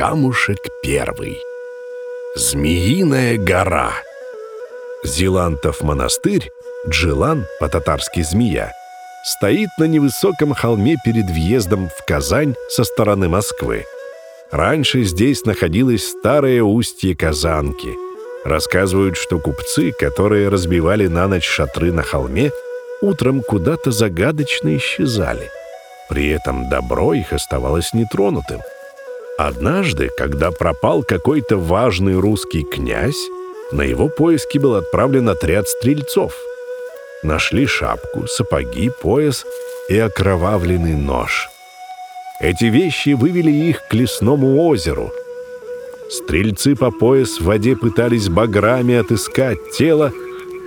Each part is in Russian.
Камушек первый. Змеиная гора. Зилантов монастырь, Джилан, по-татарски «змея», стоит на невысоком холме перед въездом в Казань со стороны Москвы. Раньше здесь находилось старое устье Казанки. Рассказывают, что купцы, которые разбивали на ночь шатры на холме, утром куда-то загадочно исчезали. При этом добро их оставалось нетронутым. Однажды, когда пропал какой-то важный русский князь, на его поиски был отправлен отряд стрельцов. Нашли шапку, сапоги, пояс и окровавленный нож. Эти вещи вывели их к лесному озеру. Стрельцы по пояс в воде пытались баграми отыскать тело,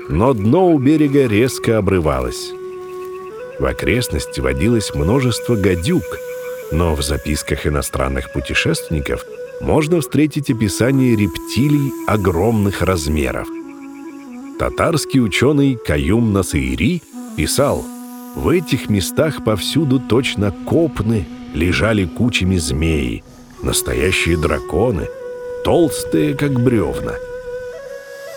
но дно у берега резко обрывалось. В окрестности водилось множество гадюк, но в записках иностранных путешественников можно встретить описание рептилий огромных размеров. Татарский ученый Каюм Насаири писал, «В этих местах повсюду точно копны лежали кучами змеи, настоящие драконы, толстые, как бревна».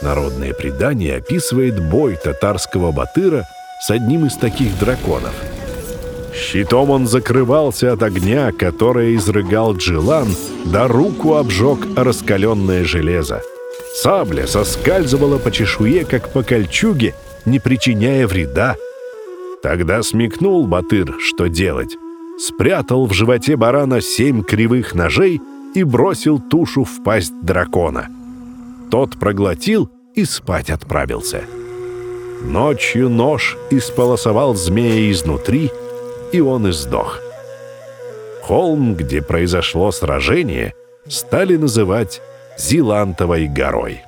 Народное предание описывает бой татарского батыра с одним из таких драконов. Щитом он закрывался от огня, которое изрыгал Джилан, да руку обжег раскаленное железо. Сабля соскальзывала по чешуе, как по кольчуге, не причиняя вреда. Тогда смекнул Батыр, что делать. Спрятал в животе барана семь кривых ножей и бросил тушу в пасть дракона. Тот проглотил и спать отправился. Ночью нож исполосовал змея изнутри, и он издох. Холм, где произошло сражение, стали называть Зилантовой горой.